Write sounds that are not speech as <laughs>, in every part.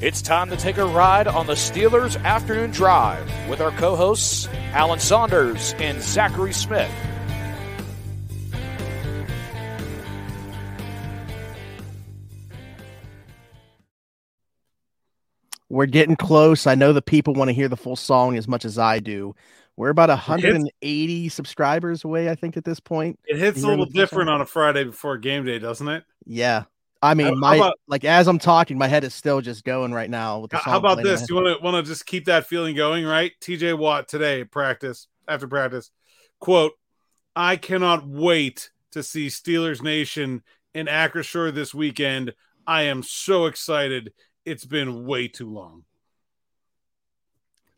It's time to take a ride on the Steelers Afternoon Drive with our co hosts, Alan Saunders and Zachary Smith. We're getting close. I know the people want to hear the full song as much as I do. We're about 180 subscribers away, I think, at this point. It hits a little different on a Friday before game day, doesn't it? Yeah. I mean, my about- like as I'm talking, my head is still just going right now. With the How- about playing in my this? You want to want to just keep that feeling going, right? TJ Watt today practice after practice, quote: "I cannot wait to see Steelers Nation in Acrisure this weekend. I am so excited. It's been way too long."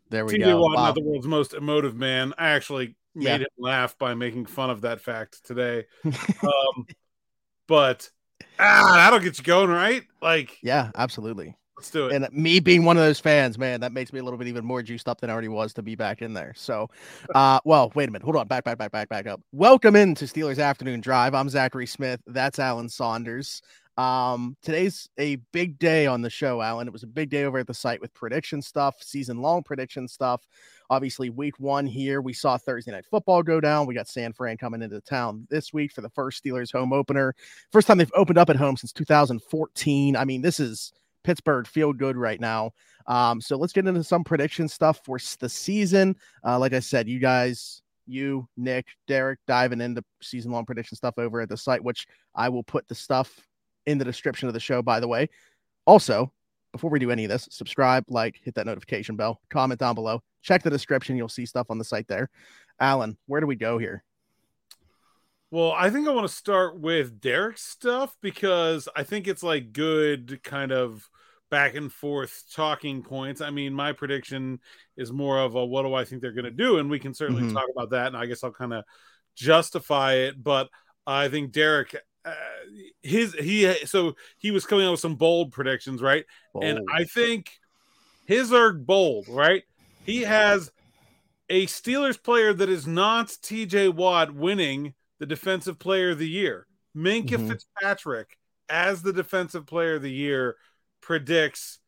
There we TJ go. Watt, Wow. not the world's most emotive man. I actually made Yeah. him laugh by making fun of that fact today. <laughs> um, but ah, that'll get you going, right? Like, Yeah, absolutely. let's do it. And me being one of those fans, man, that makes me a little bit even more juiced up than I already was to be back in there. So, <laughs> uh, well, wait a minute. Hold on. Back, back, back, back, back up. Welcome into Steelers Afternoon Drive. I'm Zachary Smith. That's Alan Saunders. Um, today's a big day on the show, Alan. It was a big day over at the site with prediction stuff, season long prediction stuff. Obviously, week one here, we saw Thursday night football go down. We got San Fran coming into town this week for the first Steelers home opener. First time they've opened up at home since 2014. I mean, this is Pittsburgh feel good right now. Um, so let's get into some prediction stuff for the season. Uh, like I said, you guys, you, Nick, Derek, diving into season long prediction stuff over at the site, which I will put the stuff in the description of the show, by the way. Also, before we do any of this, subscribe, like, hit that notification bell, comment down below, check the description. You'll see stuff on the site there. Alan, where do we go here? Well, I think I want to start with Derek's stuff because I think it's like good kind of back and forth talking points. I mean, my prediction is more of a what do I think they're going to do, and we can certainly Mhm. talk about that. And I guess I'll kind of justify it, but I think Derek. Uh, his he so he was coming out with some bold predictions, right? And I think his are bold, right? He has a Steelers player that is not TJ Watt winning the defensive player of the year. Minkah Mhm. Fitzpatrick as the defensive player of the year predicts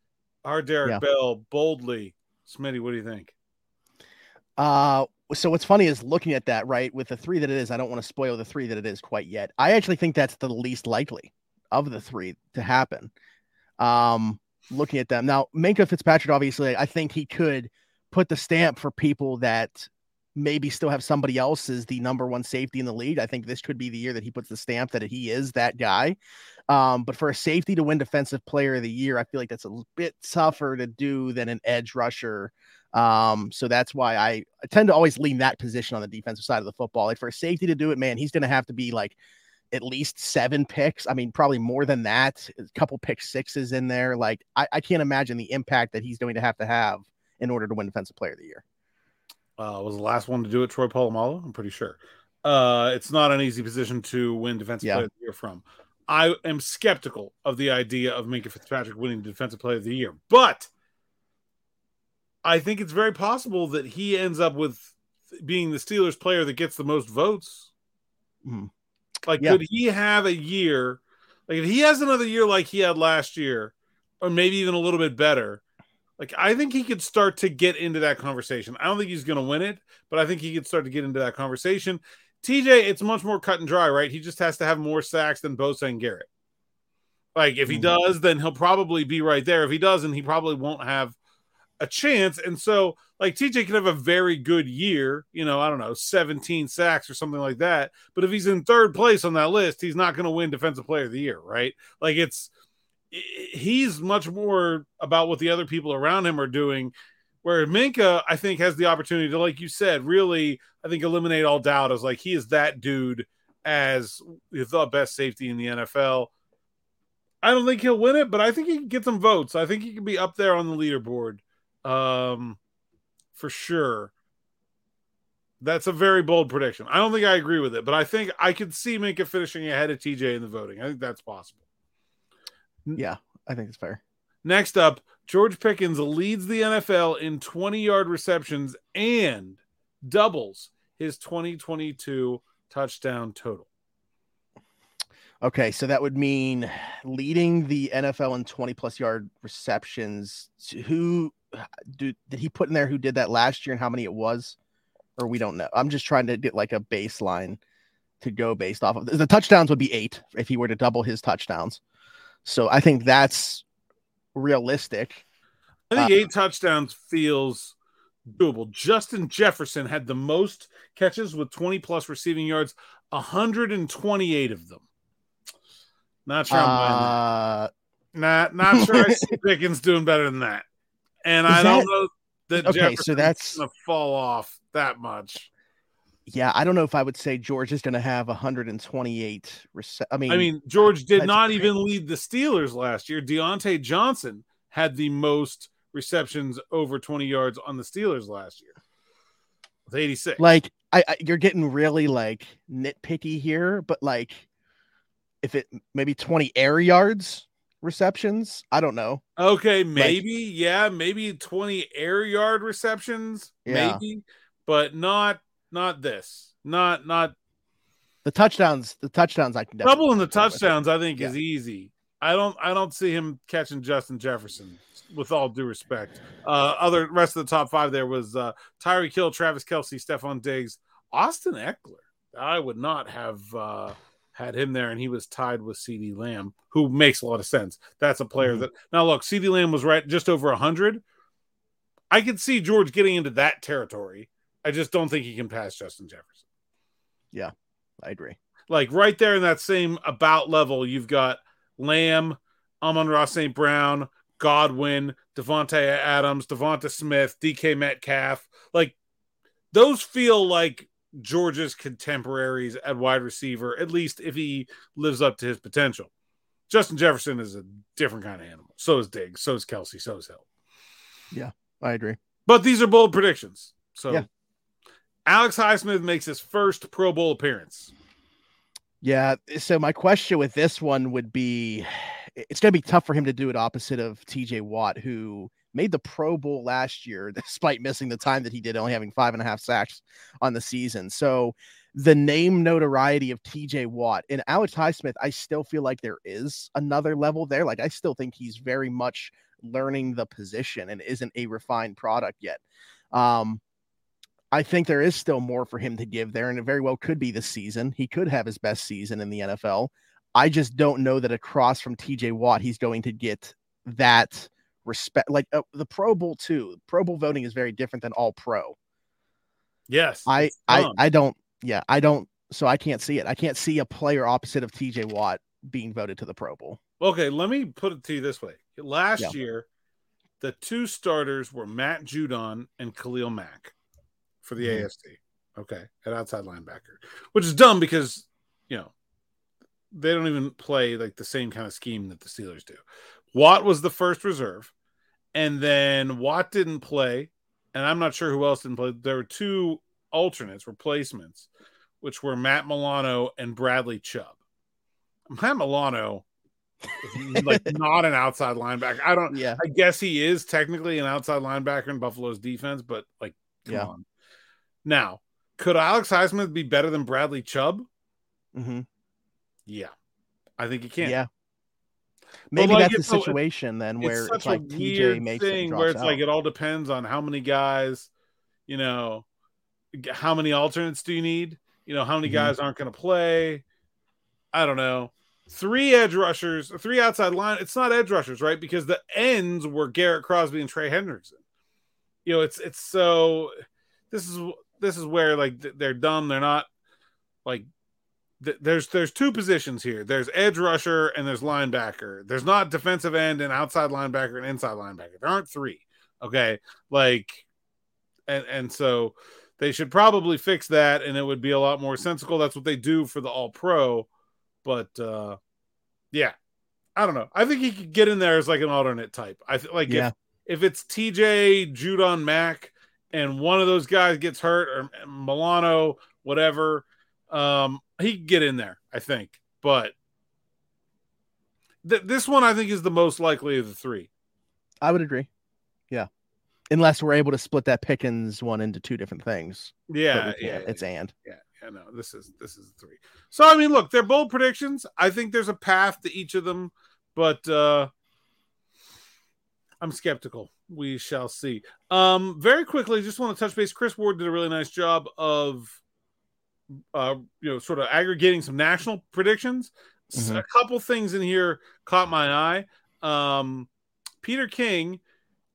our Derek Yeah. Bell boldly. Smitty, what do you think? Uh, so what's funny is looking at that, right? With the three that it is, I don't want to spoil the three that it is quite yet. I actually think that's the least likely of the three to happen. Um, looking at them now, Minkah Fitzpatrick, obviously, I think he could put the stamp for people that maybe still have somebody else as the number one safety in the league. I think this could be the year that he puts the stamp that he is that guy. Um, but for a safety to win defensive player of the year, I feel like that's a bit tougher to do than an edge rusher. Um, so that's why I, I tend to always lean that position on the defensive side of the football. Like for a safety to do it, man, he's going to have to be like at least seven picks. I mean, probably more than that. A couple pick sixes in there. Like I, I can't imagine the impact that he's going to have to have in order to win defensive player of the year. Uh, was the last one to do it Troy Polamalu? I'm pretty sure. Uh, it's not an easy position to win defensive Yeah. player of the year from. I am skeptical of the idea of Minkah Fitzpatrick winning defensive player of the year, but I think it's very possible that he ends up with being the Steelers player that gets the most votes. Mhm. Like, Yeah. could he have a year? Like, if he has another year like he had last year, or maybe even a little bit better, like I think he could start to get into that conversation. I don't think he's going to win it, but I think he could start to get into that conversation. TJ, it's much more cut and dry, right? He just has to have more sacks than Bosa and Garrett. Like if he Mhm. does, then he'll probably be right there. If he doesn't, he probably won't have a chance. And so, like TJ could have a very good year, you know, I don't know, 17 sacks or something like that. But if he's in third place on that list, he's not going to win Defensive Player of the Year, right? Like it's he's much more about what the other people around him are doing. Where Minkah, I think, has the opportunity to, like you said, really, I think, eliminate all doubt as like he is that dude as the best safety in the NFL. I don't think he'll win it, but I think he can get some votes. I think he can be up there on the leaderboard, um, for sure. That's a very bold prediction. I don't think I agree with it, but I think I could see Minkah finishing ahead of TJ in the voting. I think that's possible. Yeah, I think it's fair. Next up, George Pickens leads the NFL in 20 yard receptions and doubles his 2022 touchdown total. Okay, so that would mean leading the NFL in 20 plus yard receptions. Who do, did he put in there who did that last year and how many it was? Or we don't know. I'm just trying to get like a baseline to go based off of. The touchdowns would be eight if he were to double his touchdowns. So I think that's realistic. I think Uh, eight touchdowns feels doable. Justin Jefferson had the most catches with 20 plus receiving yards, 128 of them. Not sure I'm Uh, that. Not, not sure I see <laughs> Pickens doing better than that. And I don't know that Okay, so Jefferson's that's- going to fall off that much. Yeah, I don't know if I would say George is going to have 128. Rece- I mean, I mean, George did not great. even lead the Steelers last year. Diontae Johnson had the most receptions over 20 yards on the Steelers last year with 86. like I, I you're getting really like nitpicky here, but like if it maybe 20 air yards receptions, I don't know. Okay, maybe, yeah, maybe 20 air yard receptions, Yeah. maybe, but not not this. Not not The touchdowns, the touchdowns I can doubling the with touchdowns, I think Yeah. is easy. I don't I don't see him catching Justin Jefferson with all due respect. Uh other rest of the top five there was uh Tyreek Hill, Travis Kelce, Stefon Diggs, Austin Ekeler. I would not have uh had him there, and he was tied with CeeDee Lamb, who makes a lot of sense. That's a player Mhm. that now look, CeeDee Lamb was right just over hundred. I could see George getting into that territory. I just don't think he can pass Justin Jefferson. Yeah, I agree. Like right there in that same about level, you've got Lamb, Amon-Ra St. Brown, Godwin, Davante Adams, Devonta Smith, DK Metcalf. Like those feel like George's contemporaries at wide receiver, at least if he lives up to his potential. Justin Jefferson is a different kind of animal. So is Diggs, so is Kelce, so is Hill. Yeah, I agree. But these are bold predictions. So Yeah. Alex Highsmith makes his first Pro Bowl appearance. Yeah. So my question with this one would be it's going to be tough for him to do it opposite of TJ Watt, who made the Pro Bowl last year <laughs> despite missing the time that he did, only having five and a half sacks on the season. So the name notoriety of TJ Watt and Alex Highsmith, I still feel like there is another level there. Like I still think he's very much learning the position and isn't a refined product yet. Um, I think there is still more for him to give there, and it very well could be this season. He could have his best season in the NFL. I just don't know that across from TJ Watt, he's going to get that respect. Like uh, the Pro Bowl too. Pro Bowl voting is very different than All Pro. Yes. I I. I don't. Yeah, I don't. So I can't see it. I can't see a player opposite of TJ Watt being voted to the Pro Bowl. Okay, let me put it to you this way. Last Yeah. year, the two starters were Matt Judon and Khalil Mack for the Mhm. AFC. Okay, at outside linebacker, which is dumb because you know they don't even play like the same kind of scheme that the Steelers do. Watt was the first reserve, and then Watt didn't play, and I'm not sure who else didn't play. There were two alternates, replacements, which were Matt Milano and Bradley Chubb. Matt Milano <laughs> like not an outside linebacker. I don't. Yeah, I guess he is technically an outside linebacker in Buffalo's defense, but like, come Yeah. on. Now, could Alex Highsmith be better than Bradley Chubb? hmm Yeah, I think he can. yeah. Maybe like, that's the so- situation then, where it's it's, like TJ weird makes it thing where it's out. like it all depends on how many guys, you know, how many alternates do you need? You know, how many Mhm. guys aren't going to play? I don't know. three edge rushers, three outside line. It's not edge rushers, right? Because the ends were Garrett Crosby and Trey Hendrickson. You know, it's it's so this is this is where like they're dumb. They're not like th- there's there's two positions here. There's edge rusher and there's linebacker. There's not defensive end and outside linebacker and inside linebacker. There aren't three. Okay, like and and so they should probably fix that, and it would be a lot more sensible. That's what they do for the All Pro, but uh yeah, I don't know. I think he could get in there as like an alternate type. I th- like yeah. if if it's TJ Judon Mack and one of those guys gets hurt or Milano, whatever, um, he could get in there. I think, but th- this one I think is the most likely of the three. I would agree. Yeah, unless we're able to split that Pickens one into two different things. Yeah, yeah, it's and yeah. Yeah, no, this is this is three. So I mean, look, they're bold predictions. I think there's a path to each of them, but uh I'm skeptical. We shall see. Um, very quickly, just want to touch base. Chris Ward did a really nice job of uh, you know, sort of aggregating some national predictions. Mm-hmm. A couple things in here caught my eye. Um, Peter King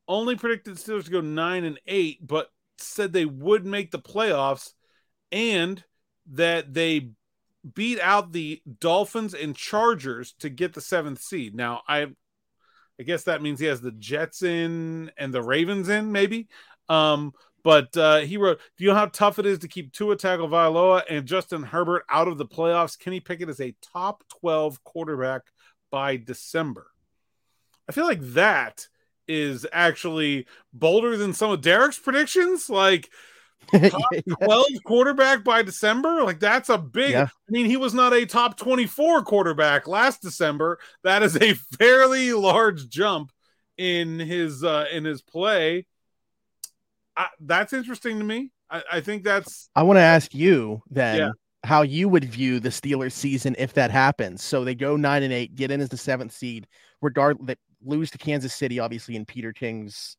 only predicted Steelers to go nine and eight, but said they would make the playoffs and that they beat out the Dolphins and Chargers to get the seventh seed. Now, I, I guess that means he has the Jets in and the Ravens in, maybe. Um, but uh, he wrote, "Do you know how tough it is to keep Tua Tagovailoa and Justin Herbert out of the playoffs? Kenny Pickett is a top twelve quarterback by December." I feel like that is actually bolder than some of Derek's predictions. Like <laughs> 12 quarterback by December. Like that's a big. Yeah. I mean, he was not a top 24 quarterback last December. That is a <laughs> fairly large jump in his uh in his play. I, that's interesting to me. I, I think that's. I want to ask you then yeah. how you would view the Steelers season if that happens. So they go nine and eight, get in as the seventh seed, regard that lose to Kansas City, obviously in Peter King's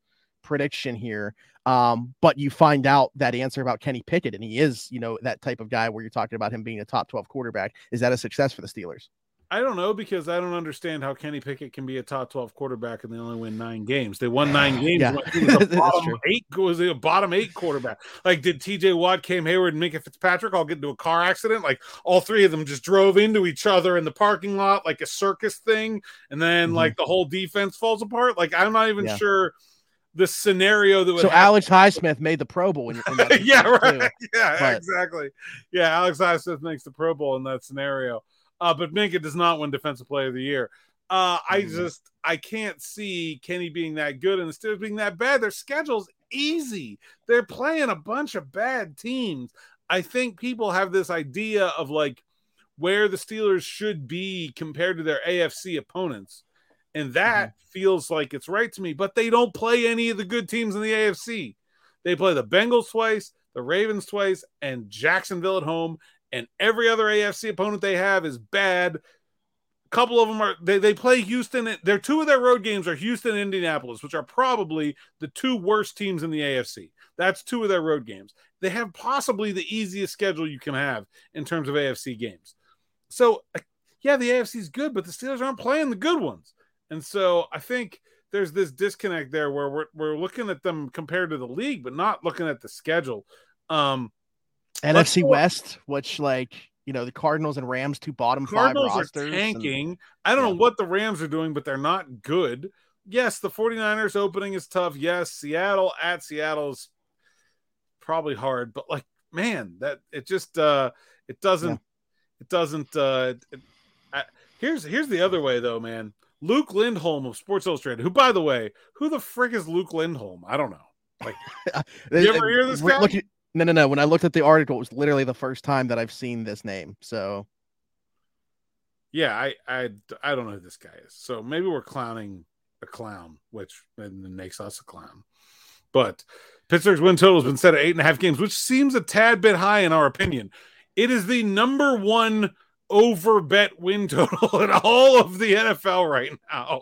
prediction here. Um, but you find out that answer about Kenny Pickett, and he is, you know, that type of guy where you're talking about him being a top 12 quarterback. Is that a success for the Steelers? I don't know because I don't understand how Kenny Pickett can be a top 12 quarterback and they only win nine games. They won nine <sighs> games. Yeah. <laughs> Was a bottom eight was a bottom eight quarterback. Like, did TJ Watt, Cam Heyward, and Minkah Fitzpatrick all get into a car accident? Like, all three of them just drove into each other in the parking lot like a circus thing, and then mm-hmm. like the whole defense falls apart. Like, I'm not even yeah. sure the scenario that would so happen. Alex Highsmith made the Pro Bowl. In, in <laughs> yeah, right. Too. Yeah, but... exactly. Yeah, Alex Highsmith makes the Pro Bowl in that scenario. Uh, but Minkah does not win Defensive Player of the Year. Uh, I mm-hmm. just I can't see Kenny being that good and the Steelers being that bad. Their schedule's easy. They're playing a bunch of bad teams. I think people have this idea of like where the Steelers should be compared to their AFC opponents. And that mm-hmm. feels like it's right to me, but they don't play any of the good teams in the AFC. They play the Bengals twice, the Ravens twice, and Jacksonville at home. And every other AFC opponent they have is bad. A couple of them are they, they play Houston. Their two of their road games are Houston and Indianapolis, which are probably the two worst teams in the AFC. That's two of their road games. They have possibly the easiest schedule you can have in terms of AFC games. So, yeah, the AFC is good, but the Steelers aren't playing the good ones. And so I think there's this disconnect there where we're, we're looking at them compared to the league, but not looking at the schedule. Um, NFC West, which like you know the Cardinals and Rams, two bottom Cardinals five rosters. Are tanking. And, I don't yeah. know what the Rams are doing, but they're not good. Yes, the 49ers opening is tough. Yes, Seattle at Seattle's probably hard, but like man, that it just uh it doesn't yeah. it doesn't uh it, I, here's here's the other way though, man. Luke Lindholm of Sports Illustrated, who, by the way, who the frick is Luke Lindholm? I don't know. Like, <laughs> you ever hear this guy? no, no, no. When I looked at the article, it was literally the first time that I've seen this name. So, yeah, I, I, I don't know who this guy is. So maybe we're clowning a clown, which makes us a clown. But Pittsburgh's win total has been set at eight and a half games, which seems a tad bit high in our opinion. It is the number one over bet win total <laughs> in all of the NFL right now.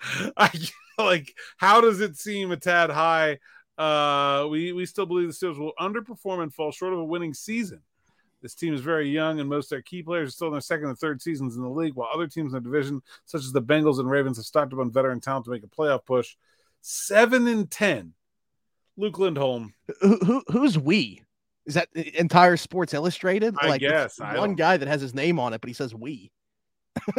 <laughs> I like how does it seem a tad high? Uh, we we still believe the Steelers will underperform and fall short of a winning season. This team is very young, and most of their key players are still in their second and third seasons in the league, while other teams in the division, such as the Bengals and Ravens, have stocked up on veteran talent to make a playoff push. Seven and ten. Luke Lindholm. Who, who who's we? Is that uh, entire Sports Illustrated? I like guess. One don't- guy that has his name on it, but he says we. <laughs>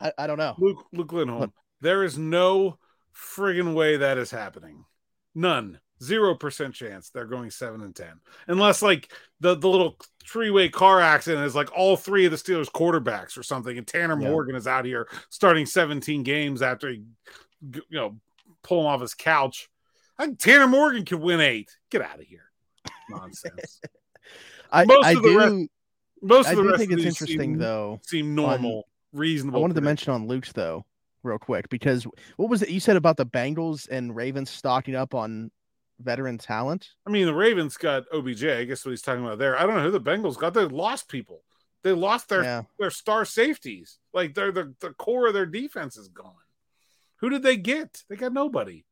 I, I don't know. Luke Luke Lindholm. There is no friggin' way that is happening. None. Zero percent chance they're going seven and ten. Unless like the, the little three-way car accident is like all three of the Steelers quarterbacks or something, and Tanner Yeah. Morgan is out here starting 17 games after he you know pull him off his couch. I think Tanner Morgan could win eight. Get out of here. <laughs> Nonsense. I, most I of the do. rest- Most I of the do rest think of it's interesting seem, though. seem normal, reasonable. I wanted to mention on Luke's though, real quick, because what was it you said about the Bengals and Ravens stocking up on veteran talent? I mean, the Ravens got OBJ. I guess what he's talking about there. I don't know who the Bengals got. They lost people. They lost their Yeah. their star safeties. Like they're the the core of their defense is gone. Who did they get? They got nobody.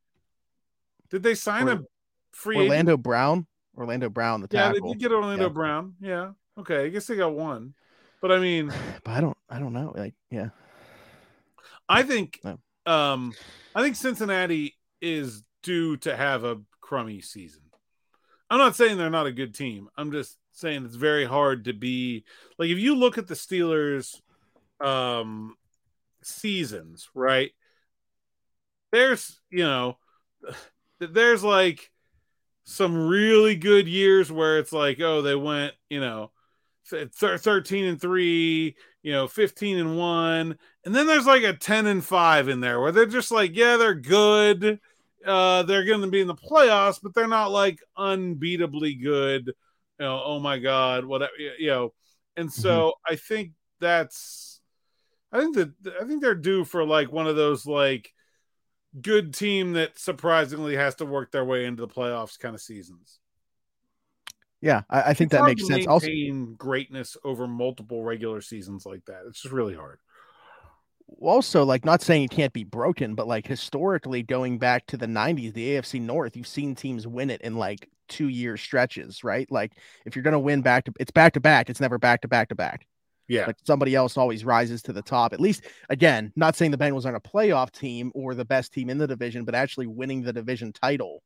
Did they sign a Or- free agent? Orlando Brown. Orlando Brown, the Yeah, they did get Orlando Yeah. Brown. Yeah. Okay. I guess they got one. But I mean, <sighs> But I don't I don't know. Like, yeah. I think No. um I think Cincinnati is due to have a crummy season. I'm not saying they're not a good team. I'm just saying it's very hard to be like if you look at the Steelers um seasons, right? There's, you know, <sighs> there's like some really good years where it's like, oh, they went, you know, 13 and 3, you know, 15 and 1, and then there's like a 10 and 5 in there where they're just like, yeah, they're good. Uh, they're going to be in the playoffs, but they're not like unbeatably good. You know, oh my God, whatever, you know. And so I think that's, I think that, I think they're due for like one of those like good team that surprisingly has to work their way into the playoffs kind of seasons. Yeah, I, I think It's that makes sense. Also, greatness over multiple regular seasons like that. It's just really hard. also like not saying it can't be broken, but like historically going back to the 90s, the AFC North, you've seen teams win it in like two year stretches, right? Like if you're going to win back to it's back to back, it's never back to back to back. Yeah. Like somebody else always rises to the top. At least again, not saying the Bengals aren't a playoff team or the best team in the division, but actually winning the division title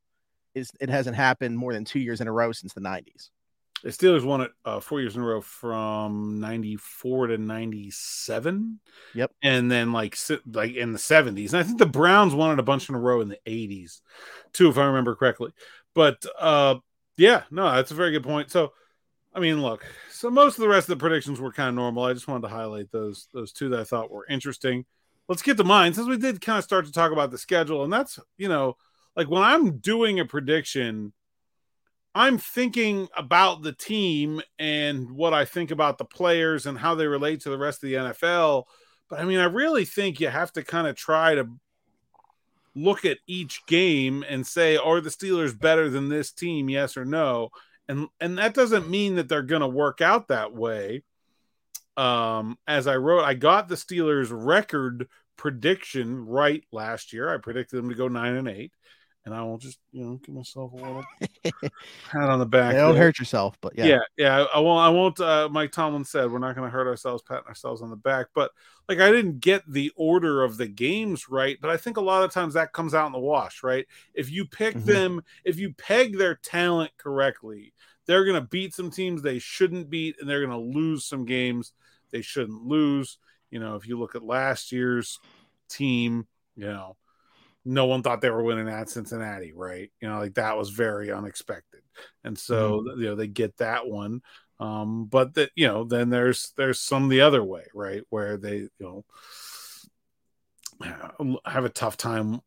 is it hasn't happened more than 2 years in a row since the 90s. The Steelers won it uh, four years in a row from 94 to 97. Yep. And then like like in the 70s. And I think the Browns won it a bunch in a row in the 80s too, if I remember correctly. But uh yeah, no, that's a very good point. So I mean, look, so most of the rest of the predictions were kind of normal. I just wanted to highlight those those two that I thought were interesting. Let's get to mine since we did kind of start to talk about the schedule, and that's you know, like when I'm doing a prediction, I'm thinking about the team and what I think about the players and how they relate to the rest of the NFL. But I mean, I really think you have to kind of try to look at each game and say, are the Steelers better than this team? Yes or no. And and that doesn't mean that they're going to work out that way. Um, as I wrote, I got the Steelers record prediction right last year. I predicted them to go nine and eight, and I will just you know give myself a little <laughs> pat on the back. Don't there. hurt yourself, but yeah. Yeah, yeah. I won't. I won't. Uh, Mike Tomlin said we're not going to hurt ourselves, patting ourselves on the back. But like, I didn't get the order of the games right. But I think a lot of times that comes out in the wash, right? If you pick Mhm. them, if you peg their talent correctly, they're going to beat some teams they shouldn't beat, and they're going to lose some games they shouldn't lose. You know, if you look at last year's team, you know, no one thought they were winning at Cincinnati, right? You know, like that was very unexpected. And so, you know, they get that one. Um, but that, you know, then there's there's some the other way, right? Where they, you know, <sighs> have a tough time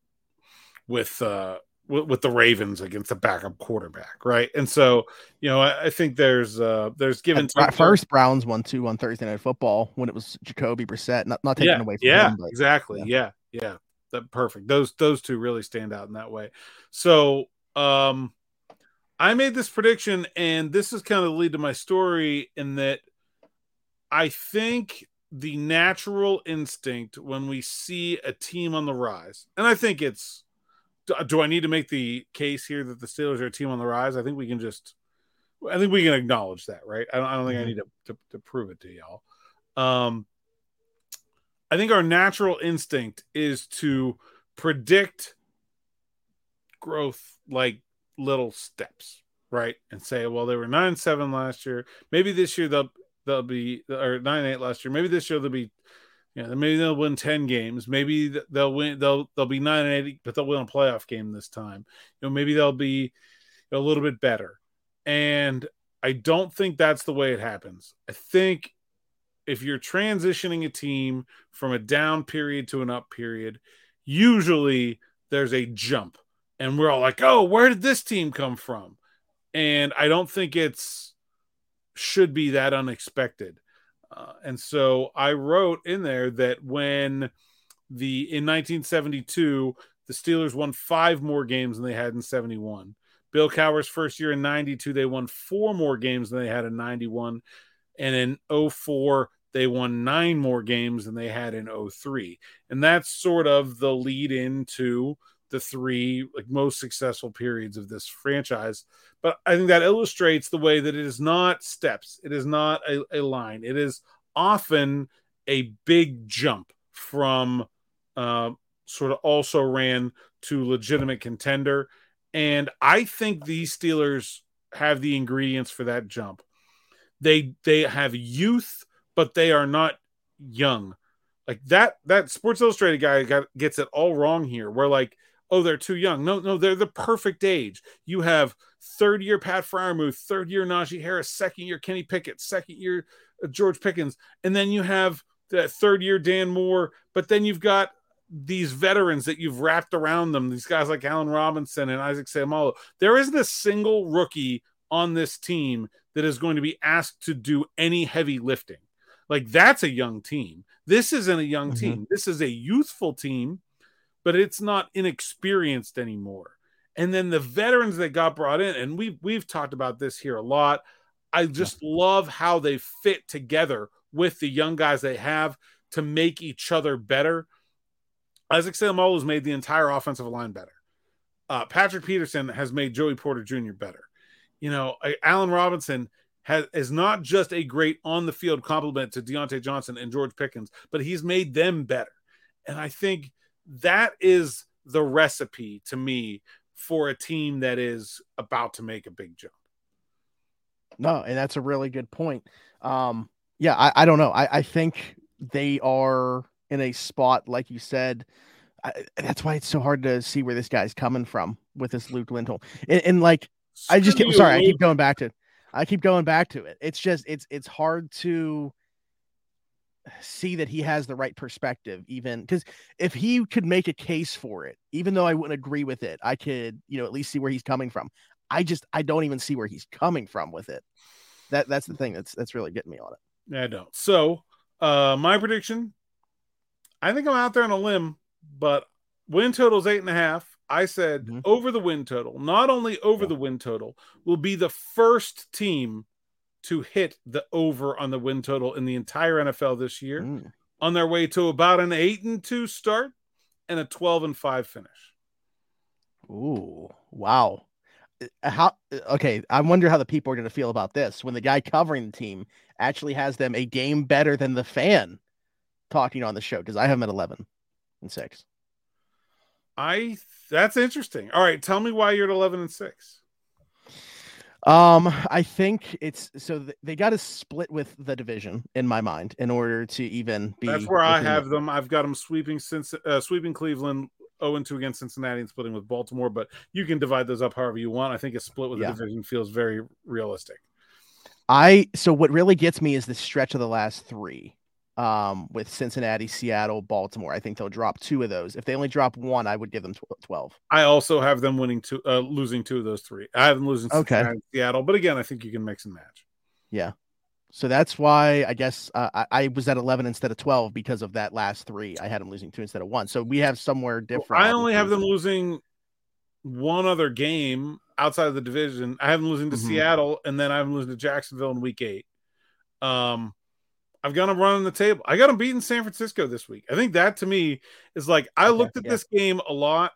with uh with, with the Ravens against the backup quarterback, right? And so, you know, I, I think there's uh there's given first Browns won two on Thursday Night Football when it was Jacoby Brissett, not not taking yeah, away from yeah, him, but exactly. Yeah. yeah, That perfect. Those those two really stand out in that way. So um I made this prediction, and this is kind of the lead to my story in that I think the natural instinct when we see a team on the rise, and I think it's do, I need to make the case here that the Steelers are a team on the rise? I think we can just I think we can acknowledge that, right? I don't, I don't think. I need to, to to prove it to y'all. Um, I think our natural instinct is to predict growth like little steps, right? And say, well, they were nine seven last year. Maybe this year they'll they'll be or nine eight last year. Maybe this year they'll be, you know, maybe they'll win ten games. Maybe they'll win. They'll they'll be nine eight, but they'll win a playoff game this time. You know, maybe they'll be a little bit better. And I don't think that's the way it happens. I think if you're transitioning a team from a down period to an up period, usually there's a jump. And we're all like, oh, where did this team come from? And I don't think it's should be that unexpected. Uh, and so I wrote in there that when the in 1972, the Steelers won five more games than they had in 71. Bill Cowher's first year in 92, they won four more games than they had in 91. And in 04, they won nine more games than they had in 03. And that's sort of the lead into the three like most successful periods of this franchise. But I think that illustrates the way that it is not steps, it is not a, a line, it is often a big jump from uh, sort of also ran to legitimate contender. And I think these Steelers have the ingredients for that jump. They they have youth, but they are not young. Like that that Sports Illustrated guy got, gets it all wrong here. Where like, oh, they're too young. No, no, they're the perfect age. You have third year Pat Freiermuth, third year Najee Harris, second year Kenny Pickett, second year uh, George Pickens, and then you have that third year Dan Moore. But then you've got these veterans that you've wrapped around them, these guys like Allen Robinson and Isaac Seumalo. There isn't a single rookie on this team that is going to be asked to do any heavy lifting. Like that's a young team. This isn't a young Mhm. team. This is a youthful team, but it's not inexperienced anymore. And then the veterans that got brought in, and we've we've talked about this here a lot. I just love how they fit together with the young guys they have to make each other better. Isaac Seumalo has made the entire offensive line better. Uh, Patrick Peterson has made Joey Porter Jr. better. You know, Allen Robinson has is not just a great on the field compliment to Diontae Johnson and George Pickens, but he's made them better. And I think that is the recipe to me for a team that is about to make a big jump. No, and that's a really good point. Um, yeah, I, I don't know. I, I think they are in a spot, like you said. I, that's why it's so hard to see where this guy's coming from with this Luke Lintel. And, and like, I just Screw keep sorry, I keep going back to I keep going back to it. It's just it's it's hard to see that he has the right perspective, even because if he could make a case for it, even though I wouldn't agree with it, I could, you know, at least see where he's coming from. I just I don't even see where he's coming from with it. That that's the thing that's that's really getting me on it. I don't. So, uh, my prediction I think I'm out there on a limb, but win total's eight and a half. I said Mhm. over the win total, not only over Yeah. the win total, will be the first team to hit the over on the win total in the entire NFL this year, Mm. on their way to about an eight and two start and a 12 and five finish. Ooh, wow. Uh, How okay, I wonder how the people are going to feel about this when the guy covering the team actually has them a game better than the fan talking on the show because I have them at 11 and 6. I that's interesting. All right, tell me why you're at 11 and six. Um, I think it's so th- they got to split with the division in my mind in order to even be. That's where I have them. I've got them sweeping since uh, sweeping Cleveland, 0 and 2 against Cincinnati, and splitting with Baltimore. But you can divide those up however you want. I think a split with Yeah. the division feels very realistic. I so what really gets me is the stretch of the last three. Um, with Cincinnati, Seattle, Baltimore, I think they'll drop two of those. If they only drop one, I would give them tw- twelve. I also have them winning two, uh, losing two of those three. I have them losing Okay. Seattle, but again, I think you can mix and match. Yeah, so that's why I guess uh, I, I was at eleven instead of twelve because of that last three. I had them losing two instead of one. So we have somewhere different. I only have them losing one other game outside of the division. I have them losing to Mhm. Seattle, and then I have them losing to Jacksonville in Week Eight. Um, I've got them running the table. I got them beating San Francisco this week. I think that to me is like I Okay, looked at yeah. this game a lot,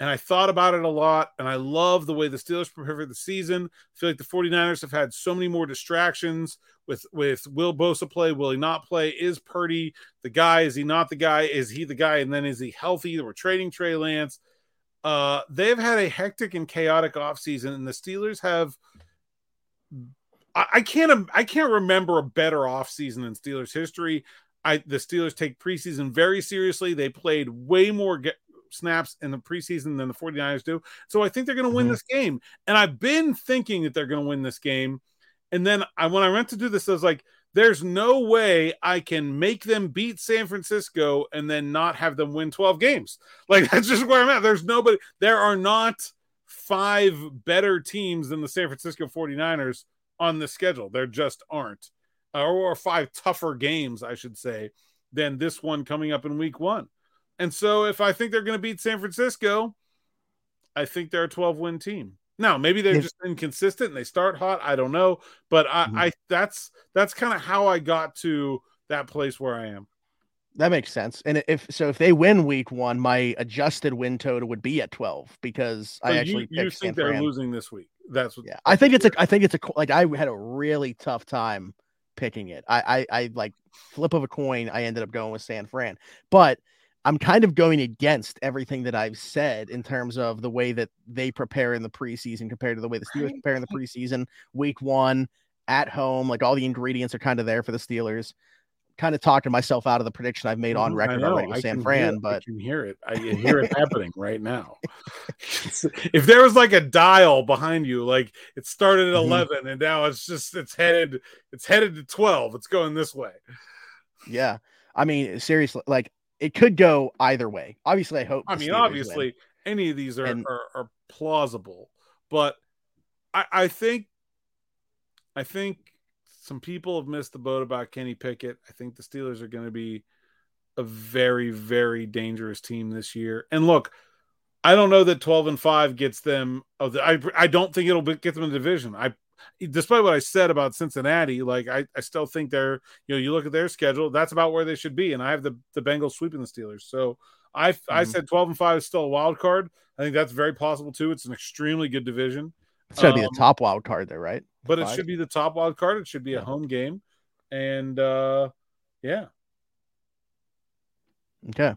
And I thought about it a lot, and I love the way the Steelers prepare for the season. I feel like the 49ers have had so many more distractions with with will Bosa play, will he not play? Is Purdy the guy? Is he not the guy? Is he the guy? And then is he healthy? We're trading Trey Lance. Uh, they've had a hectic and chaotic offseason, and the Steelers have I, I can't I can't remember a better offseason in Steelers history. I the Steelers take preseason very seriously. They played way more get, snaps in the preseason than the 49ers do. So I think they're going to win mm-hmm. this game. And I've been thinking that they're going to win this game. And then I, when I went to do this, I was like, there's no way I can make them beat San Francisco and then not have them win 12 games. <laughs> Like that's just where I'm at. There's nobody, there are not five better teams than the San Francisco 49ers on the schedule. There just aren't. Uh, or five tougher games, I should say, than this one coming up in week one. And so if I think they're going to beat San Francisco, I think they're a 12 win team. Now, maybe they're just inconsistent and they start hot. I don't know. But I, mm-hmm. I that's that's kind of how I got to that place where I am. That makes sense. And if so, if they win week one, my adjusted win total would be at twelve because so I actually you, you think they're losing this week. That's what. Yeah, I think it's a. I think it's a like I had a really tough time picking it. I I, I like flip of a coin. I ended up going with San Fran, but I'm kind of going against everything that I've said in terms of the way that they prepare in the preseason compared to the way the Steelers prepare in the preseason. Week one at home, like all the ingredients are kind of there for the Steelers kind of talking myself out of the prediction I've made on record already with San Fran, but I can hear it. I hear it <laughs> happening right now. <laughs> if there was like a dial behind you, like it started at mm-hmm. 11 and now it's just it's headed it's headed to 12. It's going this way. Yeah. I mean, seriously, like it could go either way. Obviously, I hope. I mean, obviously, win. any of these are, and, are, are plausible, but I, I think I think some people have missed the boat about Kenny Pickett. I think the Steelers are going to be a very, very dangerous team this year. And look, I don't know that 12 and 5 gets them. I, I don't think it'll get them in the division. I, despite what I said about Cincinnati, like I, I still think they're, you know, you look at their schedule, that's about where they should be. And I have the, the Bengals sweeping the Steelers. So I, mm-hmm. I said 12 and 5 is still a wild card. I think that's very possible too. It's an extremely good division. It's going to um, be the top wild card there, right? but it should be the top wild card. It should be a home game, and uh, yeah. Okay.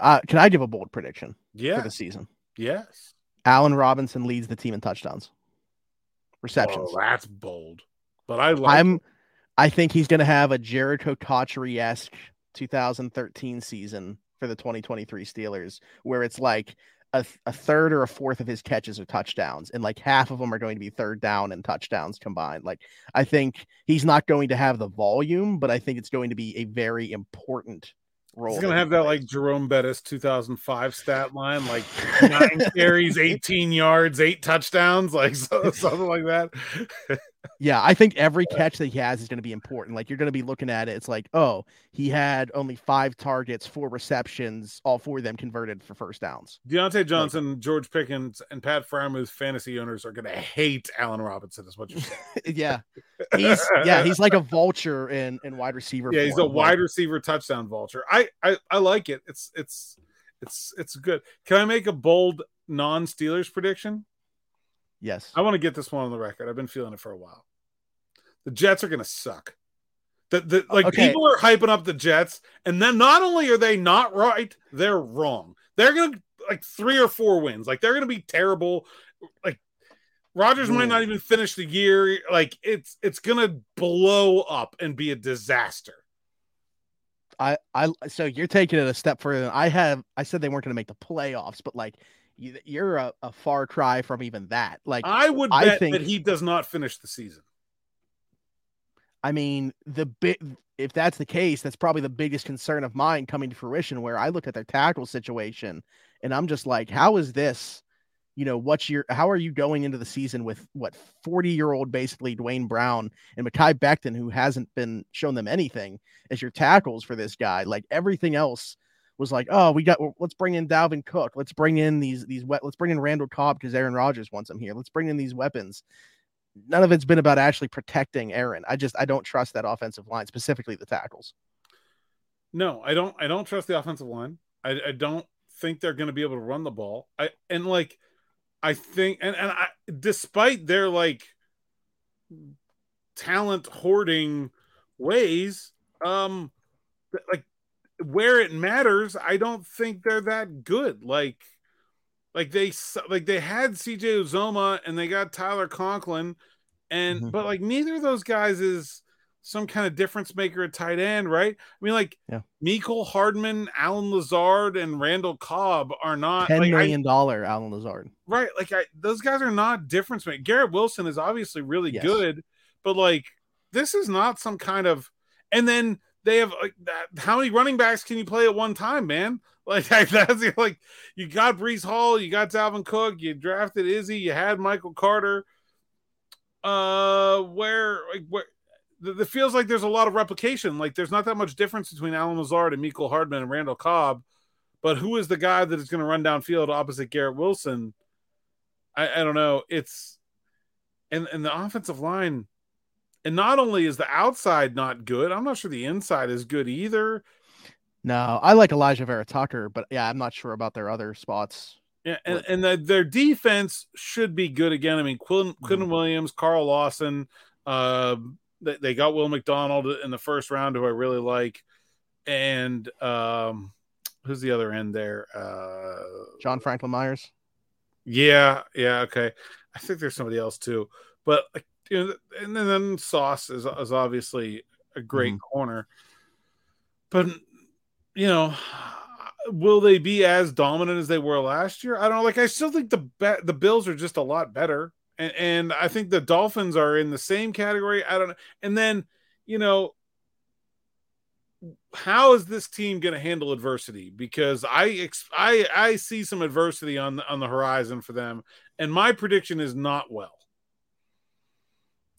Uh, can I give a bold prediction? Yeah. For the season. Yes. Allen Robinson leads the team in touchdowns, receptions. Oh, that's bold, but I like. I'm. I think he's going to have a Jerricho Cotchery esque 2013 season for the 2023 Steelers, where it's like a, a third or a fourth of his catches are touchdowns, and like half of them are going to be third down and touchdowns combined. Like I think he's not going to have the volume, but I think it's going to be a very important role. He's gonna have that like Jerome Bettis 2005 stat line, like <laughs> nine carries, 18 yards, eight touchdowns, like so, something like that. <laughs> yeah, I think every <laughs> catch that he has is going to be important. Like you're going to be looking at it, it's like, oh, he had only five targets, four receptions, all four of them converted for first downs. Diontae Johnson, like, George Pickens, and Pat Freiermuth fantasy owners are going to hate Allen Robinson. Is what you're saying? <laughs> yeah, he's yeah, he's like a vulture in in wide receiver. Yeah, he's a wide receiver touchdown vulture. I, I I like it. It's it's it's it's good. Can I make a bold non Steelers prediction? Yes. I want to get this one on the record. I've been feeling it for a while. The Jets are going to suck. The, the uh, like okay. people are hyping up the Jets, and then not only are they not right, they're wrong. They're going to like three or four wins. Like they're going to be terrible. Like Rodgers might not even finish the year. Like it's it's going to blow up and be a disaster. I I so you're taking it a step further. I have I said they weren't going to make the playoffs, but like you're a, a, far cry from even that. Like I would bet I think, that he does not finish the season. I mean, the bit if that's the case, that's probably the biggest concern of mine coming to fruition. Where I look at their tackle situation, and I'm just like, how is this? You know, what's your how are you going into the season with what 40 year old basically Duane Brown and Mekhi Becton, who hasn't been shown them anything as your tackles for this guy? Like everything else was like, oh, we got let's bring in Dalvin Cook, let's bring in these these let's bring in Randall Cobb because Aaron Rodgers wants him here. Let's bring in these weapons. None of it's been about actually protecting Aaron. I just I don't trust that offensive line, specifically the tackles. No, I don't. I don't trust the offensive line. I, I don't think they're going to be able to run the ball. I and like I think and and I despite their like talent hoarding ways, um like where it matters, I don't think they're that good. Like like they like they had CJ Uzomah and they got Tyler Conklin and mm-hmm. but like neither of those guys is some kind of difference maker at tight end, right? I mean, like yeah. Mecole Hardman, Allen Lazard, and Randall Cobb are not ten like, million dollar Allen Lazard, right? Like I, those guys are not difference maker. Garrett Wilson is obviously really yes. good, but like this is not some kind of. And then they have like that. How many running backs can you play at one time, man? <laughs> Like that's like you got Breece Hall, you got Dalvin Cook, you drafted Izzy, you had Michael Carter. Uh, where like where it feels like there's a lot of replication. Like there's not that much difference between Allen Lazard and Mecole Hardman and Randall Cobb, but who is the guy that is going to run downfield opposite Garrett Wilson? I, I don't know. It's and and the offensive line, and not only is the outside not good, I'm not sure the inside is good either. No, I like Alijah Vera-Tucker, but yeah, I'm not sure about their other spots. Yeah, and, and the, their defense should be good again. I mean, Quinn, Quinn mm-hmm. Williams, Carl Lawson, uh, they, they got Will McDonald in the first round, who I really like, and um, who's the other end there? Uh, John Franklin Myers. Yeah, yeah, okay. I think there's somebody else too, but you know, and then, then Sauce is is obviously a great mm-hmm. corner, but you know, will they be as dominant as they were last year? I don't know. Like, I still think the the Bills are just a lot better and, and I think the Dolphins are in the same category. I don't know. And then, you know, how is this team going to handle adversity? Because I I I see some adversity on the, on the horizon for them, and my prediction is not well.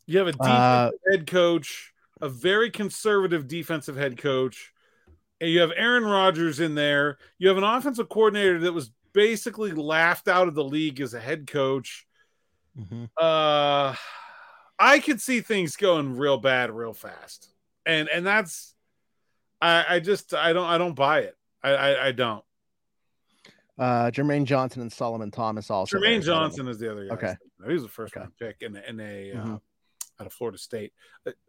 You have a uh, head coach, a very conservative defensive head coach, and you have Aaron Rodgers in there. You have an offensive coordinator that was basically laughed out of the league as a head coach. Mm-hmm. Uh, I could see things going real bad real fast, and and that's I I just I don't I don't buy it. I I, I don't. Uh, Jermaine Johnson and Solomon Thomas also. Jermaine Johnson is the other guy. Okay, he was the first okay. round pick in in a uh, mm-hmm. uh, out of Florida State.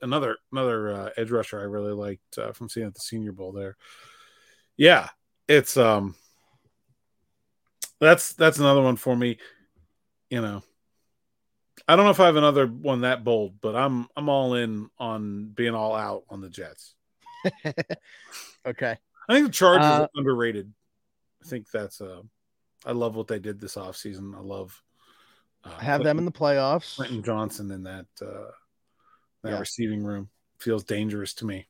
Another another uh, edge rusher I really liked uh, from seeing at the Senior Bowl there. Yeah, it's um that's that's another one for me. You know, I don't know if I have another one that bold, but I'm I'm all in on being all out on the Jets. <laughs> okay. I think the Chargers uh, are underrated. I think that's uh I love what they did this offseason. I love uh, I have them in the playoffs. Quentin Johnston in that uh that yeah. receiving room feels dangerous to me.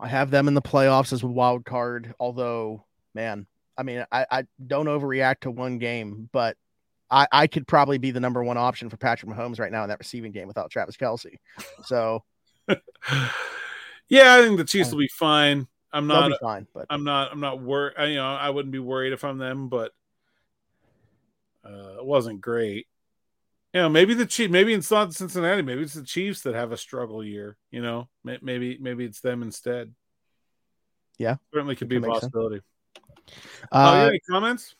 I have them in the playoffs as a wild card, although man, I mean, I, I don't overreact to one game, but I, I could probably be the number one option for Patrick Mahomes right now in that receiving game without Travis Kelce. So, <laughs> yeah, I think the Chiefs will be fine. I'm not fine, but I'm not. I'm not worried. You know, I wouldn't be worried if I'm them, but uh, it wasn't great. You know, maybe the Chiefs. Maybe it's not Cincinnati. Maybe it's the Chiefs that have a struggle year. You know, maybe maybe it's them instead. Yeah, certainly could be a possibility. Uh, oh, any comments?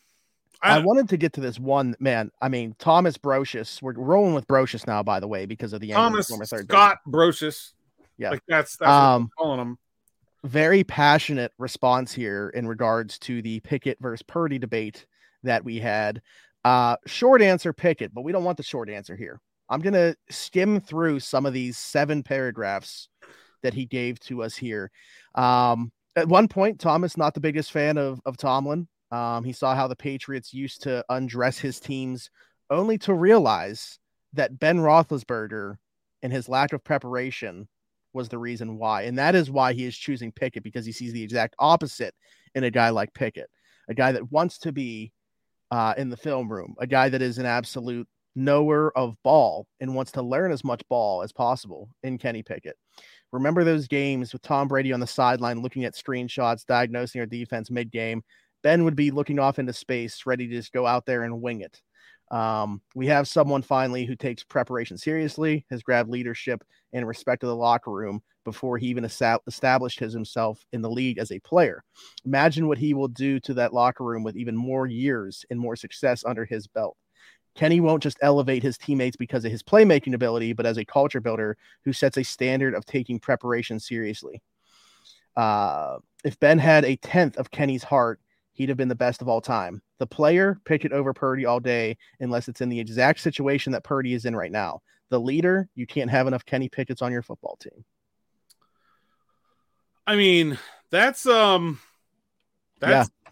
I, I, wanted to get to this one man. I mean, Thomas Brocious. We're rolling with Brocious now, by the way, because of the Thomas Scott Brocious. Yeah, like that's that's um, calling him. Very passionate response here in regards to the Pickett versus Purdy debate that we had. Uh, short answer, Pickett, but we don't want the short answer here. I'm gonna skim through some of these seven paragraphs that he gave to us here. Um, at one point, Thomas not the biggest fan of of Tomlin. Um, he saw how the Patriots used to undress his teams only to realize that Ben Roethlisberger and his lack of preparation was the reason why. And that is why he is choosing Pickett because he sees the exact opposite in a guy like Pickett, a guy that wants to be uh, in the film room, a guy that is an absolute knower of ball and wants to learn as much ball as possible in Kenny Pickett. Remember those games with Tom Brady on the sideline looking at screenshots, diagnosing our defense mid game Ben would be looking off into space, ready to just go out there and wing it. Um, we have someone finally who takes preparation seriously, has grabbed leadership and respect of the locker room before he even established himself in the league as a player. Imagine what he will do to that locker room with even more years and more success under his belt. Kenny won't just elevate his teammates because of his playmaking ability, but as a culture builder who sets a standard of taking preparation seriously. Uh, if Ben had a tenth of Kenny's heart, he'd have been the best of all time. The player, pick it over Purdy all day, unless it's in the exact situation that Purdy is in right now. The leader, you can't have enough Kenny Pickett's on your football team. I mean, that's um that's yeah.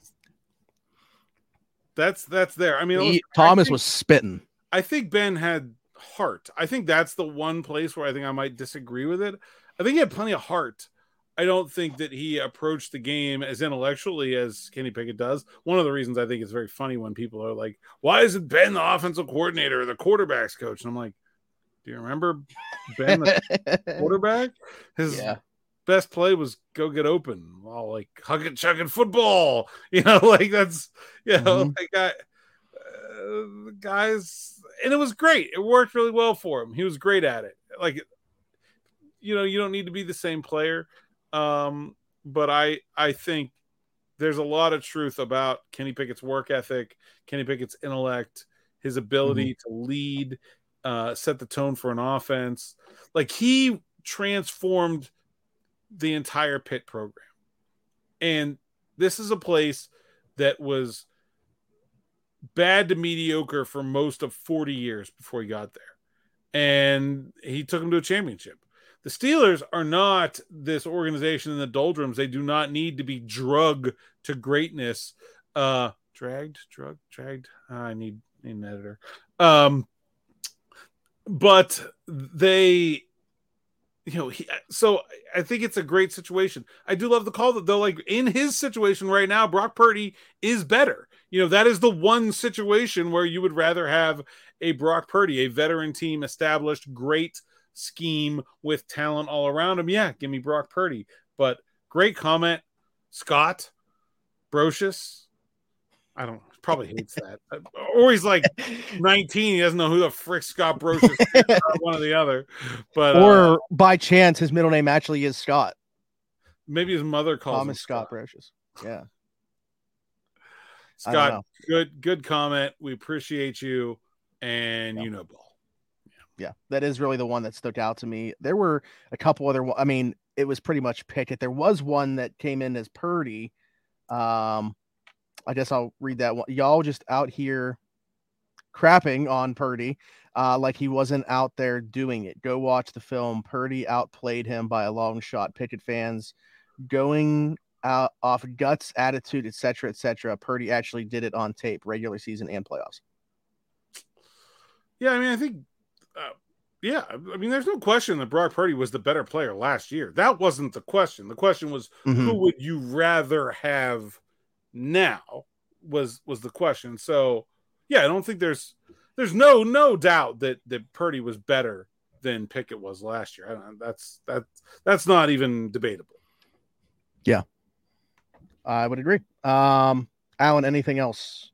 that's that's there. I mean, he, Thomas I think, was spitting. I think Ben had heart. I think that's the one place where I think I might disagree with it. I think he had plenty of heart. I don't think that he approached the game as intellectually as Kenny Pickett does. One of the reasons I think it's very funny when people are like, "Why isn't Ben the offensive coordinator or the quarterbacks coach?" And I'm like, "Do you remember Ben, the <laughs> quarterback? His yeah. best play was go get open, all like hug it, chugging football. <laughs> You know, like that's you know, mm-hmm. like I, uh, guys, and it was great. It worked really well for him. He was great at it. Like, you know, you don't need to be the same player." Um, but I I think there's a lot of truth about Kenny Pickett's work ethic, Kenny Pickett's intellect, his ability mm-hmm. to lead, uh, set the tone for an offense. Like he transformed the entire Pitt program. And this is a place that was bad to mediocre for most of 40 years before he got there. And he took him to a championship. The Steelers are not this organization in the doldrums. They do not need to be drug to greatness. Uh, dragged, drug, dragged. I need, need an editor. Um, but they, you know, he, so I think it's a great situation. I do love the call that though, like in his situation right now, Brock Purdy is better. You know, that is the one situation where you would rather have a Brock Purdy, a veteran team, established, great scheme with talent all around him, yeah, give me Brock Purdy. But great comment, Scott Brocious. I don't probably hates that, <laughs> or he's like 19. He doesn't know who the frick Scott Brocious is, <laughs> one or the other. But or uh, by chance, his middle name actually is Scott. Maybe his mother calls Thomas Scott, Scott Brocious. Yeah. Scott, good good comment. We appreciate you, and you know ball yeah, that is really the one that stuck out to me. There were a couple other. I mean, it was pretty much Pickett. There was one that came in as Purdy. Um, I guess I'll read that one. Y'all just out here crapping on Purdy, uh, like he wasn't out there doing it. Go watch the film. Purdy outplayed him by a long shot. Pickett fans going out off guts, attitude, etc., etc. Purdy actually did it on tape, regular season and playoffs. Yeah, I mean, I think yeah, I mean, there's no question that Brock Purdy was the better player last year. That wasn't the question. The question was, mm-hmm. who would you rather have now? Was was the question. So, yeah, I don't think there's there's no no doubt that that Purdy was better than Pickett was last year. that's that that's not even debatable. Yeah, I would agree. Um, Alan, anything else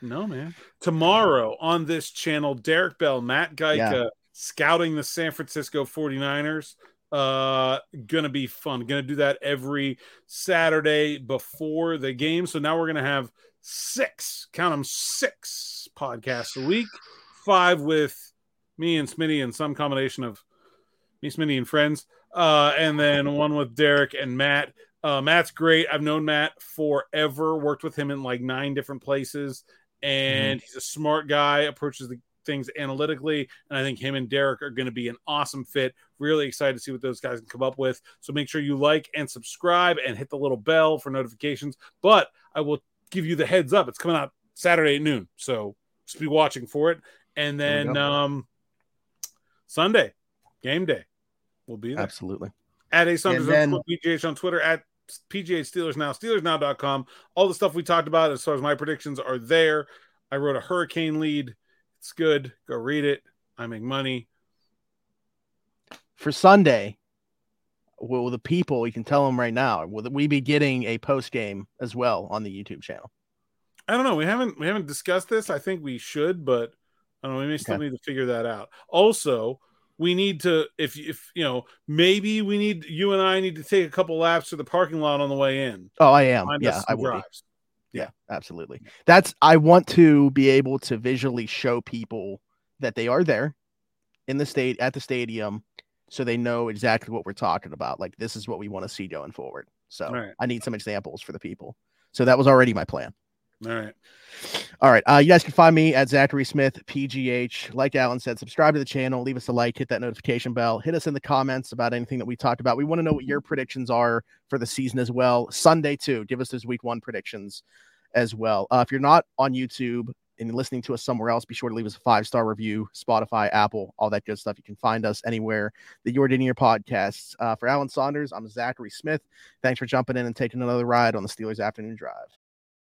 no, man. Tomorrow on this channel, Derek Bell, Matt Geica yeah. scouting the San Francisco 49ers. Uh, gonna be fun. Gonna do that every Saturday before the game. So now we're gonna have six, count them six podcasts a week, five with me and Smitty and some combination of me, Smitty, and friends. Uh, and then one with Derek and Matt. Uh, Matt's great. I've known Matt forever, worked with him in like nine different places. Mm-hmm. and mm-hmm. he's a smart guy, approaches the things analytically. And I think him and Derek are going to be an awesome fit. Really excited to see what those guys can come up with. So make sure you like and subscribe and hit the little bell for notifications. But I will give you the heads up. It's coming out Saturday at noon. So just be watching for it. And then um, Sunday, game day, will be there. Absolutely. At A Saunders then... on Twitter, at PGH Steelers Now, SteelersNow.com. All the stuff we talked about as far as my predictions are there. I wrote a hurricane lead. It's good. Go read it. I make money. For Sunday, will the people, you can tell them right now, will we be getting a post game as well on the YouTube channel? I don't know. We haven't we haven't discussed this. I think we should, but I don't know. We may still Okay. need to figure that out. Also, we need to if if you know maybe we need you and I need to take a couple laps to the parking lot on the way in. Oh, I am. Find yeah, I will. Yeah, absolutely. That's I want to be able to visually show people that they are there in the state at the stadium so they know exactly what we're talking about. Like this is what we want to see going forward. So right. I need some examples for the people. So that was already my plan. All right. All right. Uh, you guys can find me at Zachary Smith, PGH. Like Alan said, subscribe to the channel, leave us a like, hit that notification bell, hit us in the comments about anything that we talked about. We want to know what your predictions are for the season as well. Sunday, too. Give us those week one predictions as well. Uh, if you're not on YouTube and listening to us somewhere else, be sure to leave us a five star review, Spotify, Apple, all that good stuff. You can find us anywhere that you're doing your podcasts. Uh, for Alan Saunders, I'm Zachary Smith. Thanks for jumping in and taking another ride on the Steelers Afternoon Drive.